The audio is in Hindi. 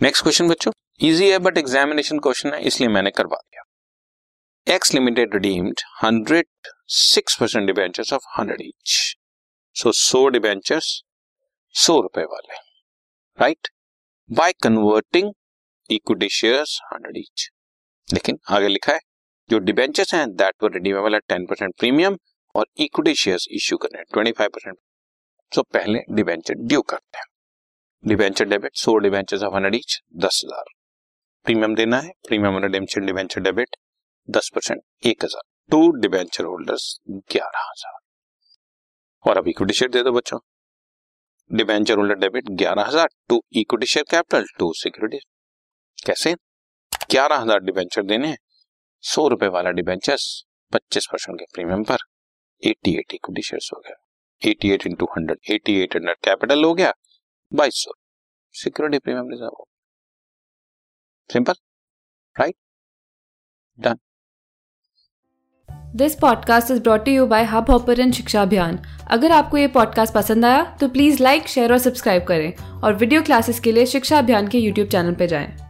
नेक्स्ट क्वेश्चन बच्चों. इजी है बट एग्जामिनेशन क्वेश्चन है, इसलिए मैंने करवा दिया. X limited redeemed hundred six percent debentures of hundred each so so debentures सौ रुपए वाले. Right by converting equity shares hundred each लेकिन आगे लिखा है, जो डिबेंचर्स हैं that were redeemable at ten percent premium और इक्विटी शेयर्स इश्यू करने ट्वेंटी फाइव परसेंट सो पहले डिबेंचर ड्यू करते हैं. Debenture debit so debentures of hundred each दस हज़ार। प्रीमियम देना है, प्रीमियम रिडेम्पशन डिबेंचर डेबिट, दस परसेंट, एक हज़ार। टू डिबेंचर होल्डर्स, ग्यारह हज़ार। और अब इक्विटी शेयर दे दो बच्चों। डिबेंचर होल्डर डेबिट, ग्यारह हज़ार। To equity share capital, to security कैसे? ग्यारह हज़ार डिबेंचर देने हैं। सौ रुपए वाला डिवेंचर पच्चीस परसेंट के प्रीमियम पर। एटी एट इक्विटी शेयर हो गया। Eighty eight into hundred eighty eight hundred capital हो गया। बाईस सौ security premium reserve simple right done this podcast is brought you by hub hopper शिक्षा अभियान अगर आपको ये पॉडकास्ट पसंद आया तो प्लीज़ लाइक शेयर और सब्सक्राइब करें और वीडियो क्लासेस के लिए शिक्षा अभियान के यूट्यूब चैनल पर जाएँ।